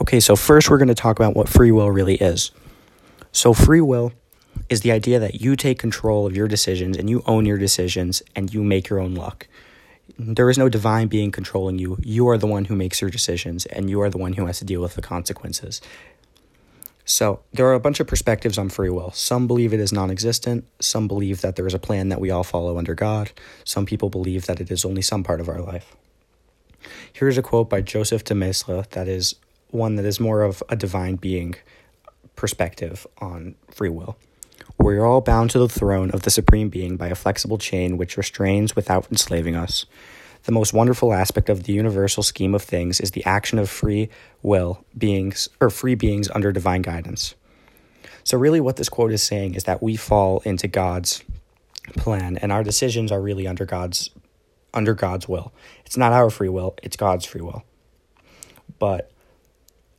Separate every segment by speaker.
Speaker 1: Okay, so first we're going to talk about what free will really is. So, free will is the idea that you take control of your decisions and you own your decisions and you make your own luck. There is no divine being controlling you. You are the one who makes your decisions and you are the one who has to deal with the consequences. So, there are a bunch of perspectives on free will. Some believe it is non existent. Some believe that there is a plan that we all follow under God. Some people believe that it is only some part of our life. Here's a quote by Joseph de Maistre that is one that is more of a divine being perspective on free will. We are all bound to the throne of the Supreme Being by a flexible chain which restrains without enslaving us. The most wonderful aspect of the universal scheme of things is the action of free will beings or free beings under divine guidance. So really what this quote is saying is that we fall into God's plan and our decisions are really under God's under God's will. It's not our free will, it's God's free will. But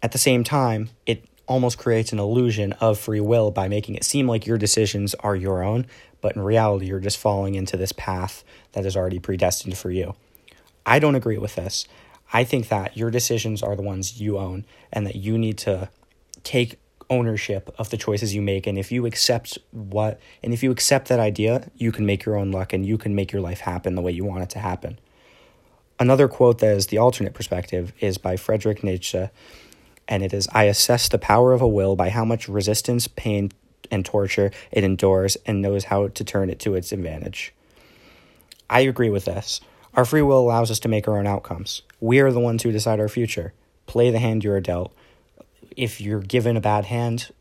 Speaker 1: at the same time, it almost creates an illusion of free will by making it seem like your decisions are your own, but in reality, you're just falling into this path that is already predestined for you. I don't agree with this. I think that your decisions are the ones you own and that you need to take ownership of the choices you make and if you accept what and if you accept that idea, you can make your own luck and you can make your life happen the way you want it to happen. Another quote that is the alternate perspective is by Friedrich Nietzsche and it is I assess the power of a will by how much resistance, pain, and torture it endures and knows how to turn it to its advantage. I agree with this. Our free will allows us to make our own outcomes. We are the ones who decide our future. Play the hand you are dealt. If you're given a bad hand,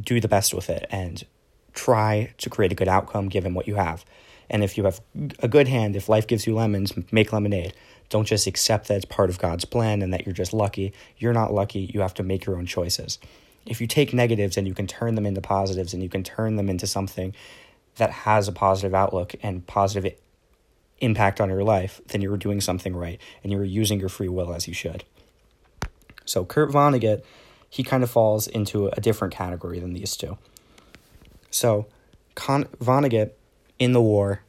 Speaker 1: do the best with it and try to create a good outcome given what you have. And if you have a good hand, if life gives you lemons, make lemonade. Don't just accept that it's part of God's plan and that you're just lucky. You're not lucky. You have to make your own choices. If you take negatives and you can turn them into positives and you can turn them into something that has a positive outlook and positive impact on your life, then you're doing something right and you're using your free will as you should. So Kurt Vonnegut, he kind of falls into a different category than these two. So Con- Vonnegut in the war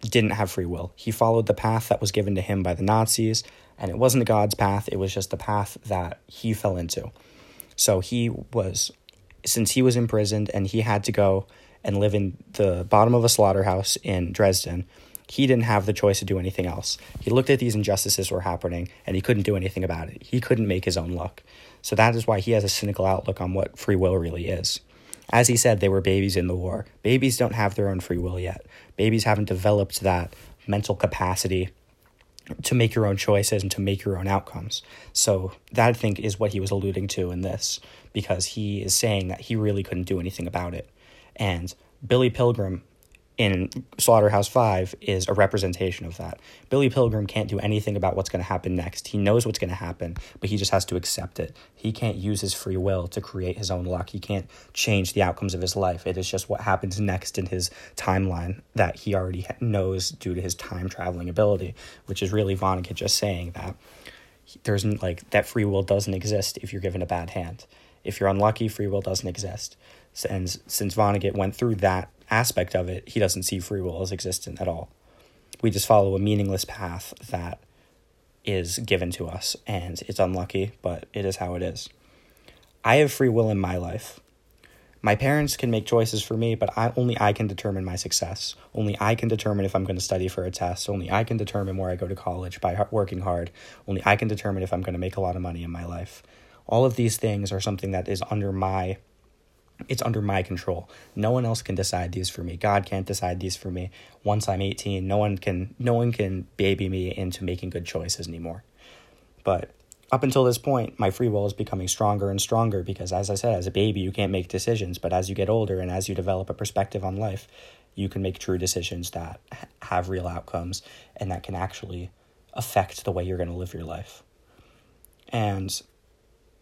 Speaker 1: didn't have free will. He followed the path that was given to him by the Nazis, and it wasn't God's path, it was just the path that he fell into. So he was, since he was imprisoned and he had to go and live in the bottom of a slaughterhouse in Dresden, he didn't have the choice to do anything else. He looked at these injustices were happening and he couldn't do anything about it. He couldn't make his own luck. So that is why he has a cynical outlook on what free will really is. As he said, they were babies in the war. Babies don't have their own free will yet. Babies haven't developed that mental capacity to make your own choices and to make your own outcomes. So that I think is what he was alluding to in this, because he is saying that he really couldn't do anything about it. And Billy Pilgrim in Slaughterhouse 5 is a representation of that. Billy Pilgrim can't do anything about what's going to happen next. He knows what's going to happen, but he just has to accept it. He can't use his free will to create his own luck. He can't change the outcomes of his life. It is just what happens next in his timeline that he already knows due to his time traveling ability, which is really Vonnegut just saying that there's like that free will doesn't exist if you're given a bad hand. If you're unlucky, free will doesn't exist. And since Vonnegut went through that aspect of it, he doesn't see free will as existent at all. We just follow a meaningless path that is given to us, and it's unlucky, but it is how it is. I have free will in my life. My parents can make choices for me, but I, only I can determine my success. Only I can determine if I'm going to study for a test. Only I can determine where I go to college by working hard. Only I can determine if I'm going to make a lot of money in my life. All of these things are something that is under my it's under my control. No one else can decide these for me. God can't decide these for me. Once I'm 18, no one can no one can baby me into making good choices anymore. But up until this point, my free will is becoming stronger and stronger because as I said, as a baby you can't make decisions, but as you get older and as you develop a perspective on life, you can make true decisions that have real outcomes and that can actually affect the way you're going to live your life. And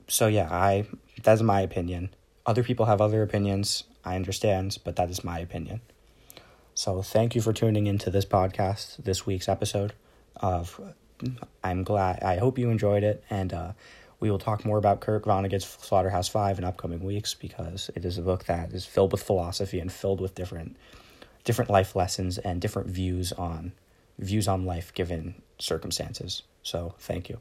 Speaker 1: so yeah, I that's my opinion. Other people have other opinions. I understand, but that is my opinion. So thank you for tuning into this podcast, this week's episode of I'm glad I hope you enjoyed it and uh, we will talk more about Kurt Vonnegut's Slaughterhouse 5 in upcoming weeks because it is a book that is filled with philosophy and filled with different different life lessons and different views on views on life given circumstances. So, thank you.